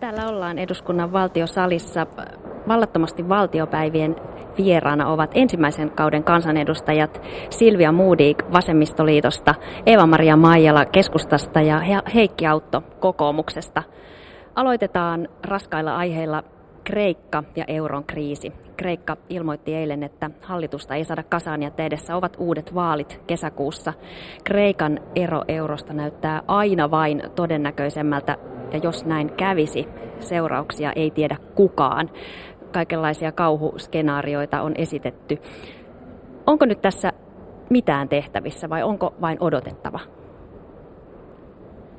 Täällä ollaan eduskunnan valtiosalissa. Vallattomasti valtiopäivien vieraana ovat ensimmäisen kauden kansanedustajat Silvia Moodik Vasemmistoliitosta, Eeva-Maria Maijala keskustasta ja Heikki Autto kokoomuksesta. Aloitetaan raskailla aiheilla Kreikka ja euron kriisi. Kreikka ilmoitti eilen, että hallitusta ei saada kasaan ja edessä ovat uudet vaalit kesäkuussa. Kreikan ero eurosta näyttää aina vain todennäköisemmältä ja jos näin kävisi, seurauksia ei tiedä kukaan. Kaikenlaisia kauhuskenaarioita on esitetty. Onko nyt tässä mitään tehtävissä vai onko vain odotettava?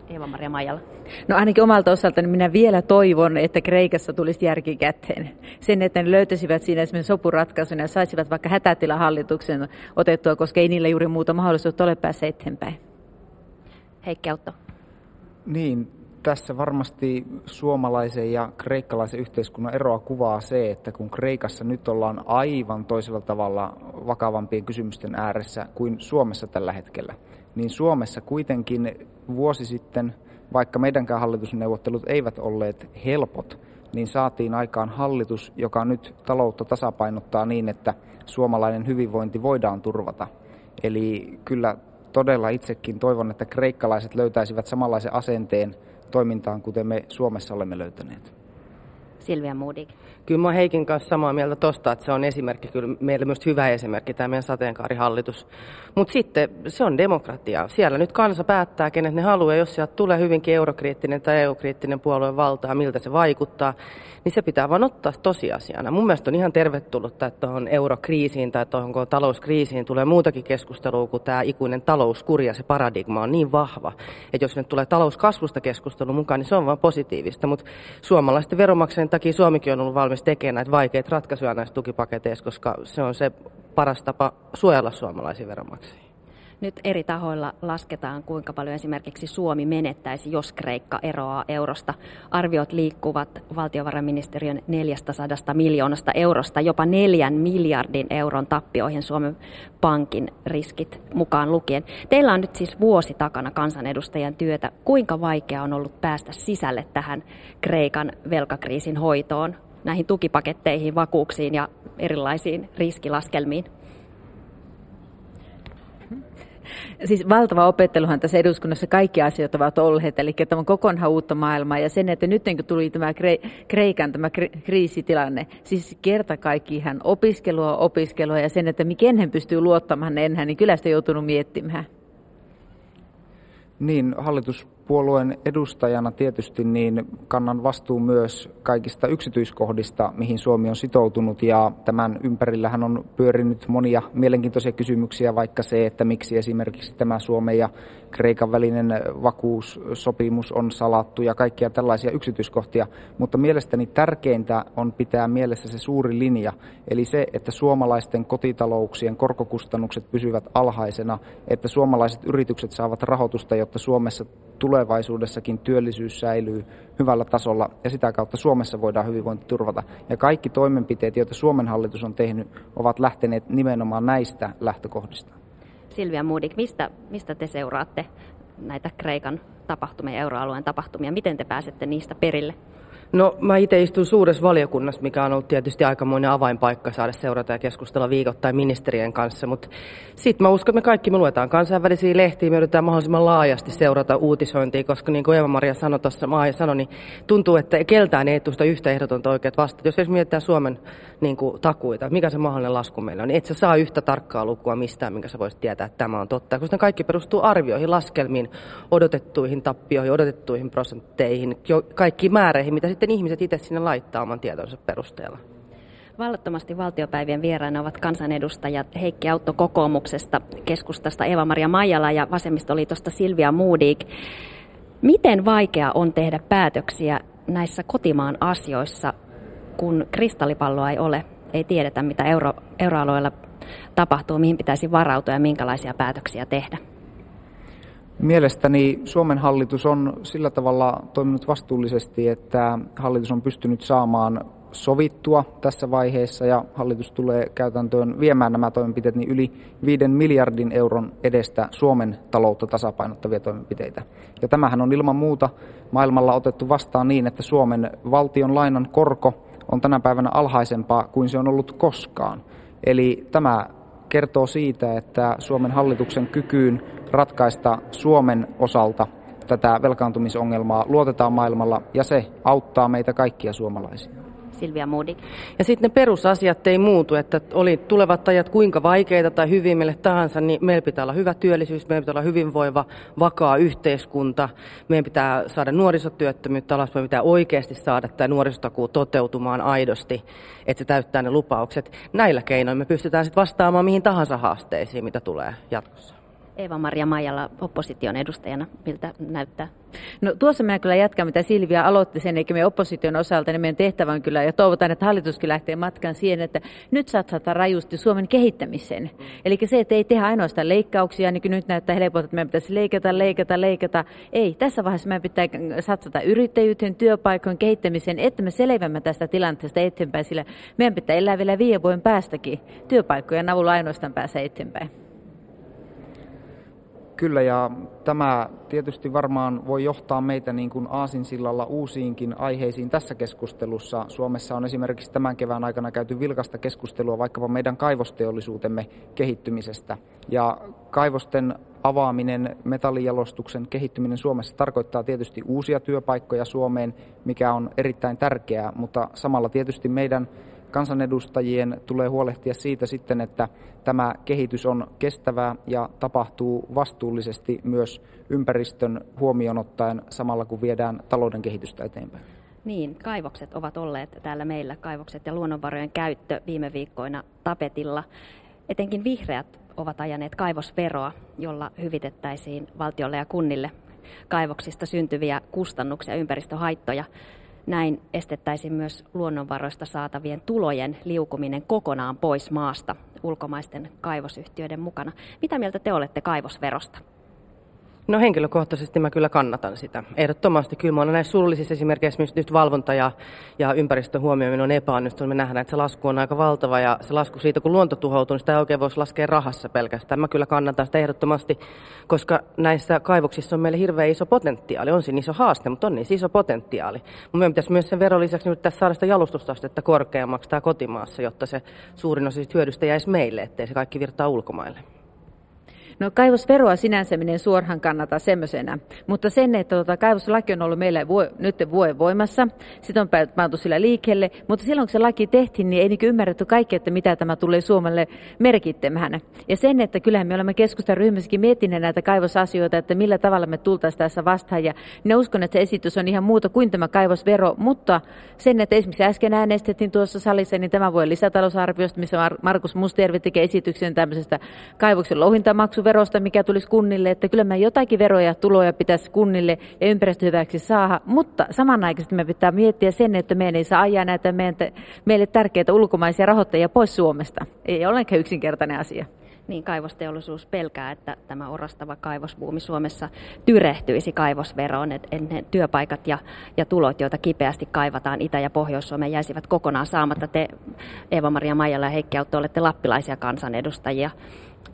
Eeva-Maria Maijala. No ainakin omalta osaltani minä vielä toivon, että Kreikassa tulisi järki käteen. Sen, että ne löytäisivät siinä esimerkiksi sopuratkaisun ja saisivat vaikka hätätilahallituksen otettua, koska ei niillä juuri muuta mahdollisuutta ole päästä eteenpäin. Heikki Autto. Niin, tässä varmasti suomalaisen ja kreikkalaisen yhteiskunnan eroa kuvaa se, että kun Kreikassa nyt ollaan aivan toisella tavalla vakavampien kysymysten ääressä kuin Suomessa tällä hetkellä, niin Suomessa kuitenkin vuosi sitten, vaikka meidänkään hallitusneuvottelut eivät olleet helpot, niin saatiin aikaan hallitus, joka nyt taloutta tasapainottaa niin, että suomalainen hyvinvointi voidaan turvata. Eli kyllä todella itsekin toivon, että kreikkalaiset löytäisivät samanlaisen asenteen toimintaan, kuten me Suomessa olemme löytäneet. Silvia Moodik. Kyllä mä Heikin kanssa samaa mieltä tosta, että se on esimerkki, kyllä meille myös hyvä esimerkki tämä meidän sateenkaarihallitus. Mutta sitten se on demokratia. Siellä nyt kansa päättää, kenet ne haluaa. Jos sieltä tulee hyvinkin eurokriittinen tai EU-kriittinen puolue valtaa, miltä se vaikuttaa, niin se pitää vaan ottaa tosiasiana. Mun mielestä on ihan tervetullutta, että tuohon eurokriisiin tai tuohon talouskriisiin tulee muutakin keskustelua kuin tämä ikuinen talouskuri ja se paradigma on niin vahva, että jos nyt tulee talouskasvusta keskustelu mukaan, niin se on vaan positiivista. Mutta suomalaisten veronmaksajien takia Suomikin on ollut valmis tekemään näitä vaikeita ratkaisuja näissä tukipaketeissa, koska se on se paras tapa suojella suomalaisia veronmaksajia. Nyt eri tahoilla lasketaan, kuinka paljon esimerkiksi Suomi menettäisi, jos Kreikka eroaa eurosta. Arviot liikkuvat valtiovarainministeriön 400 miljoonasta eurosta jopa neljän miljardin euron tappioihin Suomen pankin riskit mukaan lukien. Teillä on nyt siis vuosi takana kansanedustajan työtä. Kuinka vaikea on ollut päästä sisälle tähän Kreikan velkakriisin hoitoon, näihin tukipaketteihin, vakuuksiin ja erilaisiin riskilaskelmiin? siis valtava opetteluhan tässä eduskunnassa kaikki asiat ovat olleet, eli tämä on kokonaan uutta maailmaa ja sen, että nyt kun tuli tämä Kreikan tämä kriisitilanne, siis kerta kaikkihan opiskelua, opiskelua ja sen, että kenen pystyy luottamaan enää, niin kyllä sitä joutunut miettimään. Niin, hallituspuolueen edustajana tietysti niin kannan vastuun myös kaikista yksityiskohdista, mihin Suomi on sitoutunut. Ja tämän ympärillähän on pyörinyt monia mielenkiintoisia kysymyksiä, vaikka se, että miksi esimerkiksi tämä Suomen ja Kreikan välinen vakuussopimus on salattu ja kaikkia tällaisia yksityiskohtia, mutta mielestäni tärkeintä on pitää mielessä se suuri linja, eli se, että suomalaisten kotitalouksien korkokustannukset pysyvät alhaisena, että suomalaiset yritykset saavat rahoitusta, jotta Suomessa tulevaisuudessakin työllisyys säilyy hyvällä tasolla ja sitä kautta Suomessa voidaan hyvinvointi turvata. Ja kaikki toimenpiteet, joita Suomen hallitus on tehnyt, ovat lähteneet nimenomaan näistä lähtökohdista. Silvia Moodik, mistä, mistä te seuraatte näitä Kreikan tapahtumia euroalueen tapahtumia? Miten te pääsette niistä perille? No mä itse istun suuressa valiokunnassa, mikä on ollut tietysti aikamoinen avainpaikka saada seurata ja keskustella viikoittain ministerien kanssa, mutta sitten mä uskon, että me kaikki me luetaan kansainvälisiä lehtiä, me yritetään mahdollisimman laajasti seurata uutisointia, koska niin kuin Eeva-Maria sanoi tuossa, Maaja sanoi, niin tuntuu, että keltään ei tule yhtä ehdotonta oikeat vasta. Jos edes mietitään Suomen niin kuin, takuita, mikä se mahdollinen lasku meillä on, niin et sä saa yhtä tarkkaa lukua mistään, minkä sä voisit tietää, että tämä on totta. Koska ne kaikki perustuu arvioihin, laskelmiin, odotettuihin tappioihin, odotettuihin prosentteihin, kaikki määreihin, mitä sitten ihmiset itse sinne laittaa oman tietonsa perusteella. Vallattomasti valtiopäivien vieraina ovat kansanedustajat Heikki Autto kokoomuksesta, keskustasta Eva-Maria Maijala ja vasemmistoliitosta Silvia Moodik. Miten vaikea on tehdä päätöksiä näissä kotimaan asioissa, kun kristallipalloa ei ole, ei tiedetä mitä euro, euroalueella tapahtuu, mihin pitäisi varautua ja minkälaisia päätöksiä tehdä? Mielestäni Suomen hallitus on sillä tavalla toiminut vastuullisesti, että hallitus on pystynyt saamaan sovittua tässä vaiheessa ja hallitus tulee käytäntöön viemään nämä toimenpiteet niin yli 5 miljardin euron edestä Suomen taloutta tasapainottavia toimenpiteitä. Ja tämähän on ilman muuta maailmalla otettu vastaan niin, että Suomen valtion lainan korko on tänä päivänä alhaisempaa kuin se on ollut koskaan. Eli tämä kertoo siitä, että Suomen hallituksen kykyyn ratkaista Suomen osalta tätä velkaantumisongelmaa luotetaan maailmalla ja se auttaa meitä kaikkia suomalaisia. Silvia Modig. Ja sitten ne perusasiat ei muutu, että oli tulevat ajat kuinka vaikeita tai hyvin meille tahansa, niin meillä pitää olla hyvä työllisyys, meillä pitää olla hyvinvoiva, vakaa yhteiskunta, meidän pitää saada nuorisotyöttömyyttä alas, meidän pitää oikeasti saada tämä nuorisotakuu toteutumaan aidosti, että se täyttää ne lupaukset. Näillä keinoin me pystytään sitten vastaamaan mihin tahansa haasteisiin, mitä tulee jatkossa. Eeva-Maria Maijala opposition edustajana, miltä näyttää? No tuossa minä kyllä jatkan, mitä Silvia aloitti sen, eikä me opposition osalta, niin meidän tehtävä on kyllä, ja toivotaan, että hallituskin lähtee matkan siihen, että nyt satsataan rajusti Suomen kehittämiseen. Eli se, että ei tehdä ainoastaan leikkauksia, niin kuin nyt näyttää helpolta, että meidän pitäisi leikata, leikata, leikata. Ei, tässä vaiheessa meidän pitää satsata yrittäjyyteen, työpaikkojen kehittämiseen, että me selviämme tästä tilanteesta eteenpäin, sillä meidän pitää elää vielä viiden vuoden päästäkin työpaikkojen avulla ainoastaan päästä eteenpäin. Kyllä, ja tämä tietysti varmaan voi johtaa meitä niin kuin aasinsillalla uusiinkin aiheisiin tässä keskustelussa. Suomessa on esimerkiksi tämän kevään aikana käyty vilkasta keskustelua vaikkapa meidän kaivosteollisuutemme kehittymisestä. Ja kaivosten avaaminen, metallijalostuksen kehittyminen Suomessa tarkoittaa tietysti uusia työpaikkoja Suomeen, mikä on erittäin tärkeää, mutta samalla tietysti meidän kansanedustajien tulee huolehtia siitä sitten, että tämä kehitys on kestävää ja tapahtuu vastuullisesti myös ympäristön huomioon ottaen samalla kun viedään talouden kehitystä eteenpäin. Niin, kaivokset ovat olleet täällä meillä, kaivokset ja luonnonvarojen käyttö viime viikkoina tapetilla. Etenkin vihreät ovat ajaneet kaivosveroa, jolla hyvitettäisiin valtiolle ja kunnille kaivoksista syntyviä kustannuksia ja ympäristöhaittoja. Näin estettäisiin myös luonnonvaroista saatavien tulojen liukuminen kokonaan pois maasta ulkomaisten kaivosyhtiöiden mukana. Mitä mieltä te olette kaivosverosta? No henkilökohtaisesti mä kyllä kannatan sitä. Ehdottomasti kyllä mä olen näissä surullisissa esimerkiksi nyt valvonta ja, ja ympäristön huomioiminen on epäonnistunut. Me nähdään, että se lasku on aika valtava ja se lasku siitä, kun luonto tuhoutuu, niin sitä ei oikein voisi laskea rahassa pelkästään. Mä kyllä kannatan sitä ehdottomasti, koska näissä kaivoksissa on meille hirveän iso potentiaali. On siinä iso haaste, mutta on niin iso potentiaali. Mutta meidän pitäisi myös sen veron lisäksi nyt saada sitä jalostusastetta korkeammaksi tämä kotimaassa, jotta se suurin osa hyödystä jäisi meille, ettei se kaikki virtaa ulkomaille. No kaivosveroa sinänsä minä suoraan kannata semmoisena, mutta sen, että tota, kaivoslaki on ollut meillä vuo, nyt vuoden voimassa, sitten on pantu sillä liikkeelle, mutta silloin kun se laki tehtiin, niin ei niin ymmärretty kaikki, että mitä tämä tulee Suomelle merkittämään. Ja sen, että kyllähän me olemme keskustaryhmässäkin miettineet näitä kaivosasioita, että millä tavalla me tultaisiin tässä vastaan, ja ne uskon, että se esitys on ihan muuta kuin tämä kaivosvero, mutta sen, että esimerkiksi äsken äänestettiin tuossa salissa, niin tämä voi lisätalousarviosta, missä Markus Mustervi tekee esityksen tämmöisestä kaivoksen louhintamaksu verosta, mikä tulisi kunnille, että kyllä me jotakin veroja tuloja pitäisi kunnille ja ympäristöhyväksi saada, mutta samanaikaisesti me pitää miettiä sen, että meidän ei saa ajaa näitä meille tärkeitä ulkomaisia rahoittajia pois Suomesta. Ei ollenkaan yksinkertainen asia. Niin kaivosteollisuus pelkää, että tämä orastava kaivosbuumi Suomessa tyrehtyisi kaivosveroon, että ne työpaikat ja, ja tulot, joita kipeästi kaivataan Itä- ja Pohjois-Suomeen, jäisivät kokonaan saamatta. Te, Eeva-Maria Maijala ja Heikki Autto, olette lappilaisia kansanedustajia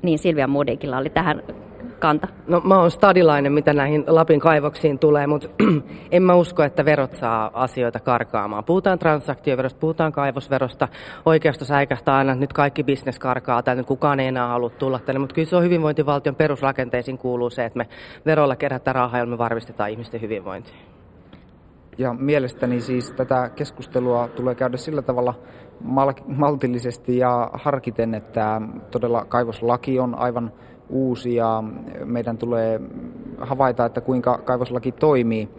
niin Silvia Moodikilla oli tähän kanta? No mä oon stadilainen, mitä näihin Lapin kaivoksiin tulee, mutta en mä usko, että verot saa asioita karkaamaan. Puhutaan transaktioverosta, puhutaan kaivosverosta. Oikeasta säikähtää aina, että nyt kaikki bisnes karkaa, tai kukaan ei enää halua tulla tänne. Mutta kyllä se on hyvinvointivaltion perusrakenteisiin kuuluu se, että me verolla kerätään rahaa, jolla me varmistetaan ihmisten hyvinvointi. Ja mielestäni siis tätä keskustelua tulee käydä sillä tavalla maltillisesti ja harkiten, että todella kaivoslaki on aivan uusi ja meidän tulee havaita, että kuinka kaivoslaki toimii.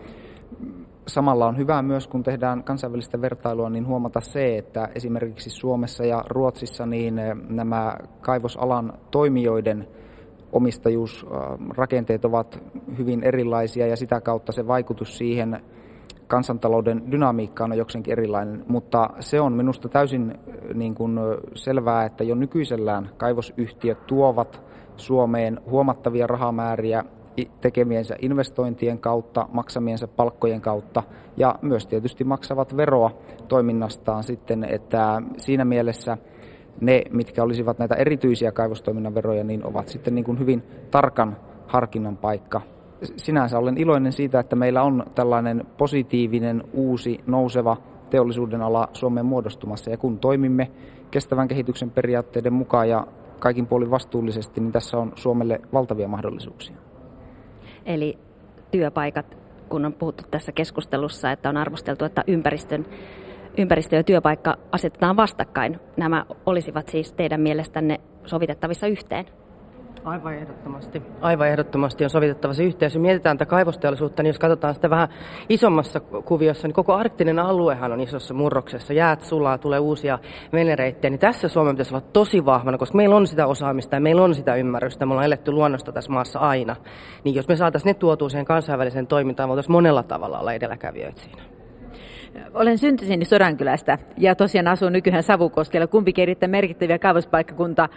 Samalla on hyvä myös, kun tehdään kansainvälistä vertailua, niin huomata se, että esimerkiksi Suomessa ja Ruotsissa niin nämä kaivosalan toimijoiden omistajuusrakenteet ovat hyvin erilaisia ja sitä kautta se vaikutus siihen kansantalouden dynamiikka on jokseenkin erilainen, mutta se on minusta täysin niin kuin selvää, että jo nykyisellään kaivosyhtiöt tuovat Suomeen huomattavia rahamääriä tekemiensä investointien kautta, maksamiensa palkkojen kautta ja myös tietysti maksavat veroa toiminnastaan sitten, että siinä mielessä ne, mitkä olisivat näitä erityisiä kaivostoiminnan veroja, niin ovat sitten niin kuin hyvin tarkan harkinnan paikka. Sinänsä olen iloinen siitä, että meillä on tällainen positiivinen, uusi, nouseva teollisuuden ala Suomeen muodostumassa. Ja kun toimimme kestävän kehityksen periaatteiden mukaan ja kaikin puolin vastuullisesti, niin tässä on Suomelle valtavia mahdollisuuksia. Eli työpaikat, kun on puhuttu tässä keskustelussa, että on arvosteltu, että ympäristön, ympäristö ja työpaikka asetetaan vastakkain. Nämä olisivat siis teidän mielestänne sovitettavissa yhteen? Aivan ehdottomasti. Aivan ehdottomasti on sovitettava se yhteys. Mietitään tätä kaivosteollisuutta, niin jos katsotaan sitä vähän isommassa kuviossa, niin koko arktinen aluehan on isossa murroksessa. Jäät sulaa, tulee uusia venereittejä, niin tässä Suomen pitäisi olla tosi vahvana, koska meillä on sitä osaamista ja meillä on sitä ymmärrystä. Me ollaan eletty luonnosta tässä maassa aina. Niin jos me saataisiin ne tuotua siihen kansainväliseen toimintaan, voitaisiin monella tavalla olla edelläkävijöitä siinä. Olen syntyiseni Sodankylästä ja tosiaan asun nykyään Savukoskella, kumpikin erittäin merkittäviä kaivospaikkakunta,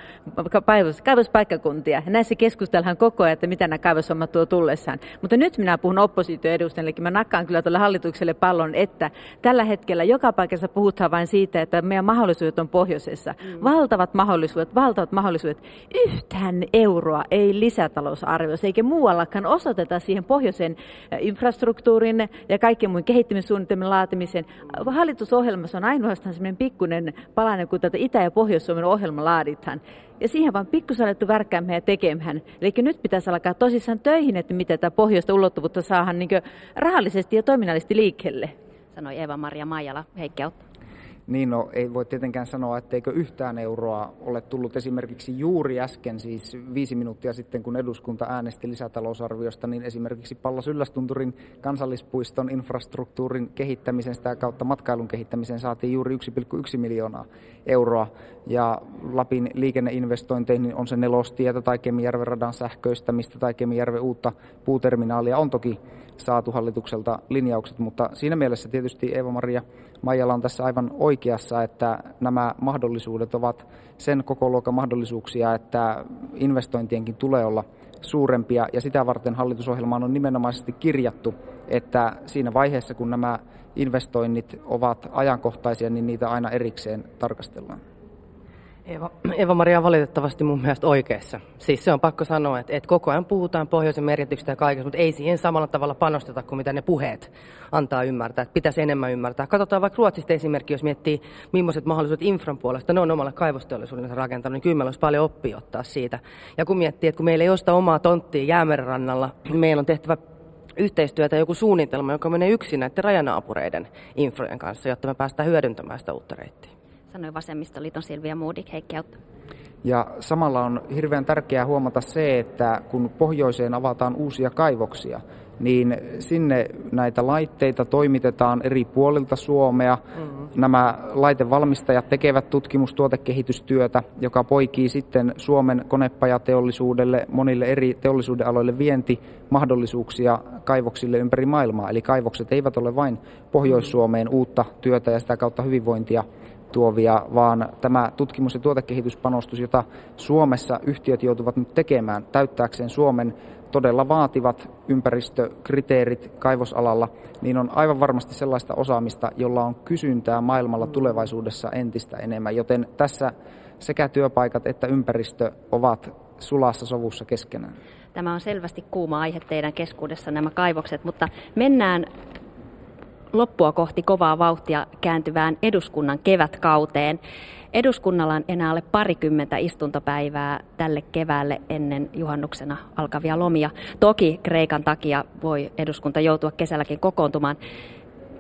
kaivospaikkakuntia. Ja näissä keskustellaan koko ajan, että mitä nämä kaivoshommat tuo tullessaan. Mutta nyt minä puhun oppositioedustajille, eli mä nakkaan kyllä tuolle hallitukselle pallon, että tällä hetkellä joka paikassa puhutaan vain siitä, että meidän mahdollisuudet on pohjoisessa. Mm. Valtavat mahdollisuudet, valtavat mahdollisuudet. Yhtään euroa ei lisätalousarviossa, eikä muuallakaan osoiteta siihen pohjoisen infrastruktuurin ja kaikkien muun kehittämissuunnitelmien laatimiseen kehittämiseen. Hallitusohjelmassa on ainoastaan semmoinen pikkuinen palanen, kun tätä Itä- ja Pohjois-Suomen ohjelma laaditaan. Ja siihen vaan pikkusen alettu värkkäämään ja tekemään. Eli nyt pitäisi alkaa tosissaan töihin, että miten tätä pohjoista ulottuvuutta saadaan niin rahallisesti ja toiminnallisesti liikkeelle. Sanoi Eva-Maria Maijala. Heikki Autto. Niin no, ei voi tietenkään sanoa, etteikö yhtään euroa ole tullut esimerkiksi juuri äsken, siis viisi minuuttia sitten, kun eduskunta äänesti lisätalousarviosta, niin esimerkiksi Pallas Yllästunturin kansallispuiston infrastruktuurin kehittämisen sitä kautta matkailun kehittämiseen saatiin juuri 1,1 miljoonaa euroa. Ja Lapin liikenneinvestointeihin on se nelostietä tai Kemijärven radan sähköistämistä tai Kemijärven uutta puuterminaalia on toki saatu hallitukselta linjaukset, mutta siinä mielessä tietysti Eeva-Maria Maijala on tässä aivan oikeassa, että nämä mahdollisuudet ovat sen koko luokan mahdollisuuksia, että investointienkin tulee olla suurempia ja sitä varten hallitusohjelmaan on nimenomaisesti kirjattu, että siinä vaiheessa kun nämä investoinnit ovat ajankohtaisia, niin niitä aina erikseen tarkastellaan. Eva, Eva-Maria on valitettavasti mun mielestä oikeassa. Siis se on pakko sanoa, että, että koko ajan puhutaan pohjoisen merkityksestä ja kaikesta, mutta ei siihen samalla tavalla panosteta kuin mitä ne puheet antaa ymmärtää. Että pitäisi enemmän ymmärtää. Katsotaan vaikka Ruotsista esimerkki, jos miettii millaiset mahdollisuudet infran puolesta ne on omalle kaivosteollisuudelle rakentanut, niin kyllä meillä olisi paljon oppia ottaa siitä. Ja kun miettii, että kun meillä ei sitä omaa tonttia jäämeren rannalla, niin meillä on tehtävä yhteistyötä joku suunnitelma, joka menee yksin näiden rajanaapureiden infrojen kanssa, jotta me päästään hyödyntämään sitä uutta reittiä sanoi Vasemmistoliiton Silvia Moodik. Heikki Autto. Ja samalla on hirveän tärkeää huomata se, että kun pohjoiseen avataan uusia kaivoksia, niin sinne näitä laitteita toimitetaan eri puolilta Suomea. Mm-hmm. Nämä laitevalmistajat tekevät tutkimustuotekehitystyötä, joka poikii sitten Suomen konepajateollisuudelle, monille eri teollisuuden aloille vientimahdollisuuksia kaivoksille ympäri maailmaa. Eli kaivokset eivät ole vain Pohjois-Suomeen uutta työtä ja sitä kautta hyvinvointia tuovia, vaan tämä tutkimus- ja tuotekehityspanostus, jota Suomessa yhtiöt joutuvat nyt tekemään täyttääkseen Suomen todella vaativat ympäristökriteerit kaivosalalla, niin on aivan varmasti sellaista osaamista, jolla on kysyntää maailmalla tulevaisuudessa entistä enemmän. Joten tässä sekä työpaikat että ympäristö ovat sulassa sovussa keskenään. Tämä on selvästi kuuma aihe teidän keskuudessa nämä kaivokset, mutta mennään loppua kohti kovaa vauhtia kääntyvään eduskunnan kevätkauteen. Eduskunnalla on enää alle parikymmentä istuntopäivää tälle keväälle ennen juhannuksena alkavia lomia. Toki Kreikan takia voi eduskunta joutua kesälläkin kokoontumaan.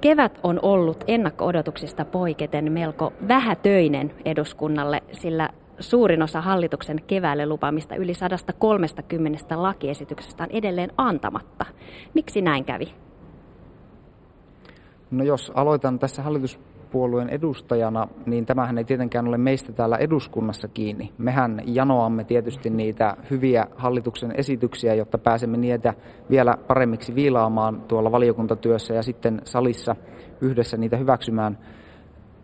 Kevät on ollut ennakko-odotuksista poiketen melko vähätöinen eduskunnalle, sillä suurin osa hallituksen keväälle lupamista yli 130 lakiesityksestä on edelleen antamatta. Miksi näin kävi? No jos aloitan tässä hallituspuolueen edustajana, niin tämähän ei tietenkään ole meistä täällä eduskunnassa kiinni. Mehän janoamme tietysti niitä hyviä hallituksen esityksiä, jotta pääsemme niitä vielä paremmiksi viilaamaan tuolla valiokuntatyössä ja sitten salissa yhdessä niitä hyväksymään.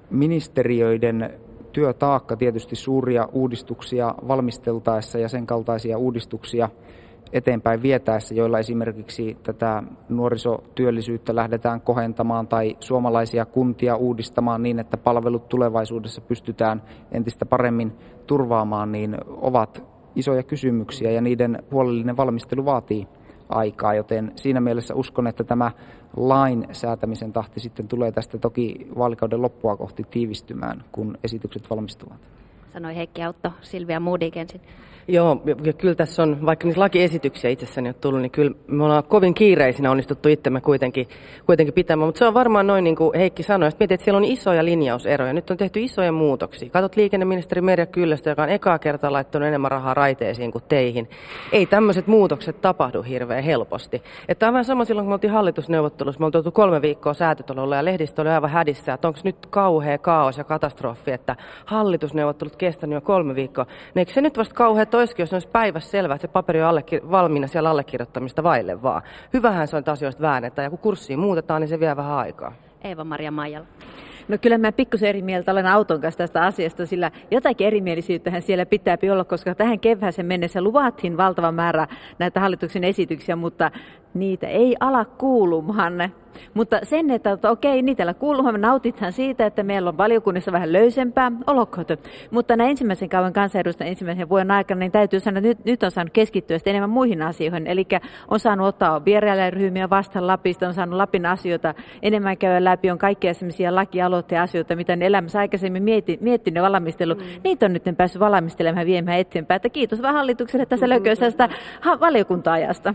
Ministeriöiden työtaakka tietysti suuria uudistuksia valmisteltaessa ja sen kaltaisia uudistuksia eteenpäin vietäessä, joilla esimerkiksi tätä nuorisotyöllisyyttä lähdetään kohentamaan tai suomalaisia kuntia uudistamaan niin, että palvelut tulevaisuudessa pystytään entistä paremmin turvaamaan, niin ovat isoja kysymyksiä ja niiden huolellinen valmistelu vaatii aikaa, joten siinä mielessä uskon, että tämä lain säätämisen tahti sitten tulee tästä toki vaalikauden loppua kohti tiivistymään, kun esitykset valmistuvat. Sanoi Heikki Autto, Silvia Moodik ensin. Joo, ja kyllä tässä on, vaikka niitä lakiesityksiä itsessäni on tullut, niin kyllä me ollaan kovin kiireisinä onnistuttu itsemme kuitenkin, kuitenkin pitämään. Mutta se on varmaan noin niin kuin Heikki sanoi, että mietit, että siellä on isoja linjauseroja. Nyt on tehty isoja muutoksia. Katsot liikenneministeri Merja Kyllästä, joka on ekaa kertaa laittanut enemmän rahaa raiteisiin kuin teihin. Ei tämmöiset muutokset tapahdu hirveän helposti. Että on vähän sama silloin, kun me oltiin hallitusneuvottelussa. Me oltiin kolme viikkoa säätötalolla ja lehdistö oli aivan hädissä, että onko nyt kauhea kaos ja katastrofi, että hallitusneuvottelut kestänyt jo kolme viikkoa. Ne, eikö se nyt vasta kauhea toisikin, jos olisi päivässä selvä, että se paperi on allekir- valmiina siellä allekirjoittamista vaille vaan. Hyvähän se on, että asioista väännetään ja kun kurssiin muutetaan, niin se vie vähän aikaa. Eeva-Maria Maijala. No kyllä mä pikkusen eri mieltä olen auton kanssa tästä asiasta, sillä jotakin erimielisyyttähän siellä pitää olla, koska tähän kevääseen mennessä luvattiin valtava määrä näitä hallituksen esityksiä, mutta niitä ei ala kuulumaan. Mutta sen, että, että okei, niitä kuulumaan, me nautithan siitä, että meillä on valiokunnissa vähän löysempää, olkoon. Mutta näin ensimmäisen kauan kansanedustajan ensimmäisen vuoden aikana, niin täytyy sanoa, että nyt, nyt on saanut keskittyä enemmän muihin asioihin. Eli on saanut ottaa vierailijaryhmiä vastaan Lapista, on saanut Lapin asioita enemmän käydä läpi, on kaikkia sellaisia lakialoitteja asioita, mitä ne elämässä aikaisemmin mietti, miettinyt ja valmistellut. Mm. Niitä on nyt päässyt valmistelemaan viemään eteenpäin. Että kiitos vaan hallitukselle tässä lököisestä valiokunta-ajasta.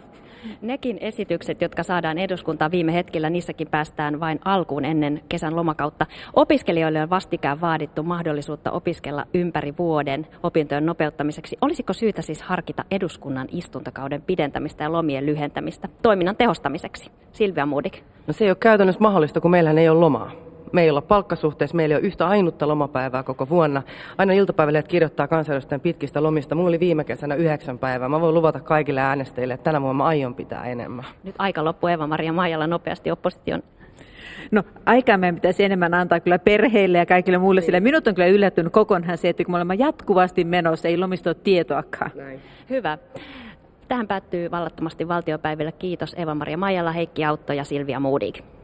Nekin esitykset, jotka saadaan eduskuntaan viime hetkellä, niissäkin päästään vain alkuun ennen kesän lomakautta. Opiskelijoille on vastikään vaadittu mahdollisuutta opiskella ympäri vuoden opintojen nopeuttamiseksi. Olisiko syytä siis harkita eduskunnan istuntokauden pidentämistä ja lomien lyhentämistä toiminnan tehostamiseksi? Silvia Moodik. No se ei ole käytännössä mahdollista, kun meillähän ei ole lomaa me ei olla palkkasuhteessa, meillä ei ole yhtä ainutta lomapäivää koko vuonna. Aina iltapäivällä kirjoittaa kansanedustajien pitkistä lomista. Mulla oli viime kesänä yhdeksän päivää. Mä voin luvata kaikille äänestäjille, että tänä vuonna mä aion pitää enemmän. Nyt aika loppu Eva-Maria Maijalla nopeasti opposition No aikaa meidän pitäisi enemmän antaa kyllä perheille ja kaikille muille, sillä minut on kyllä yllättynyt kokonaan se, että kun me olemme jatkuvasti menossa, ei lomista ole tietoakaan. Näin. Hyvä. Tähän päättyy vallattomasti valtiopäivillä. Kiitos Eva-Maria Maijalla, Heikki Autto ja Silvia Moodik.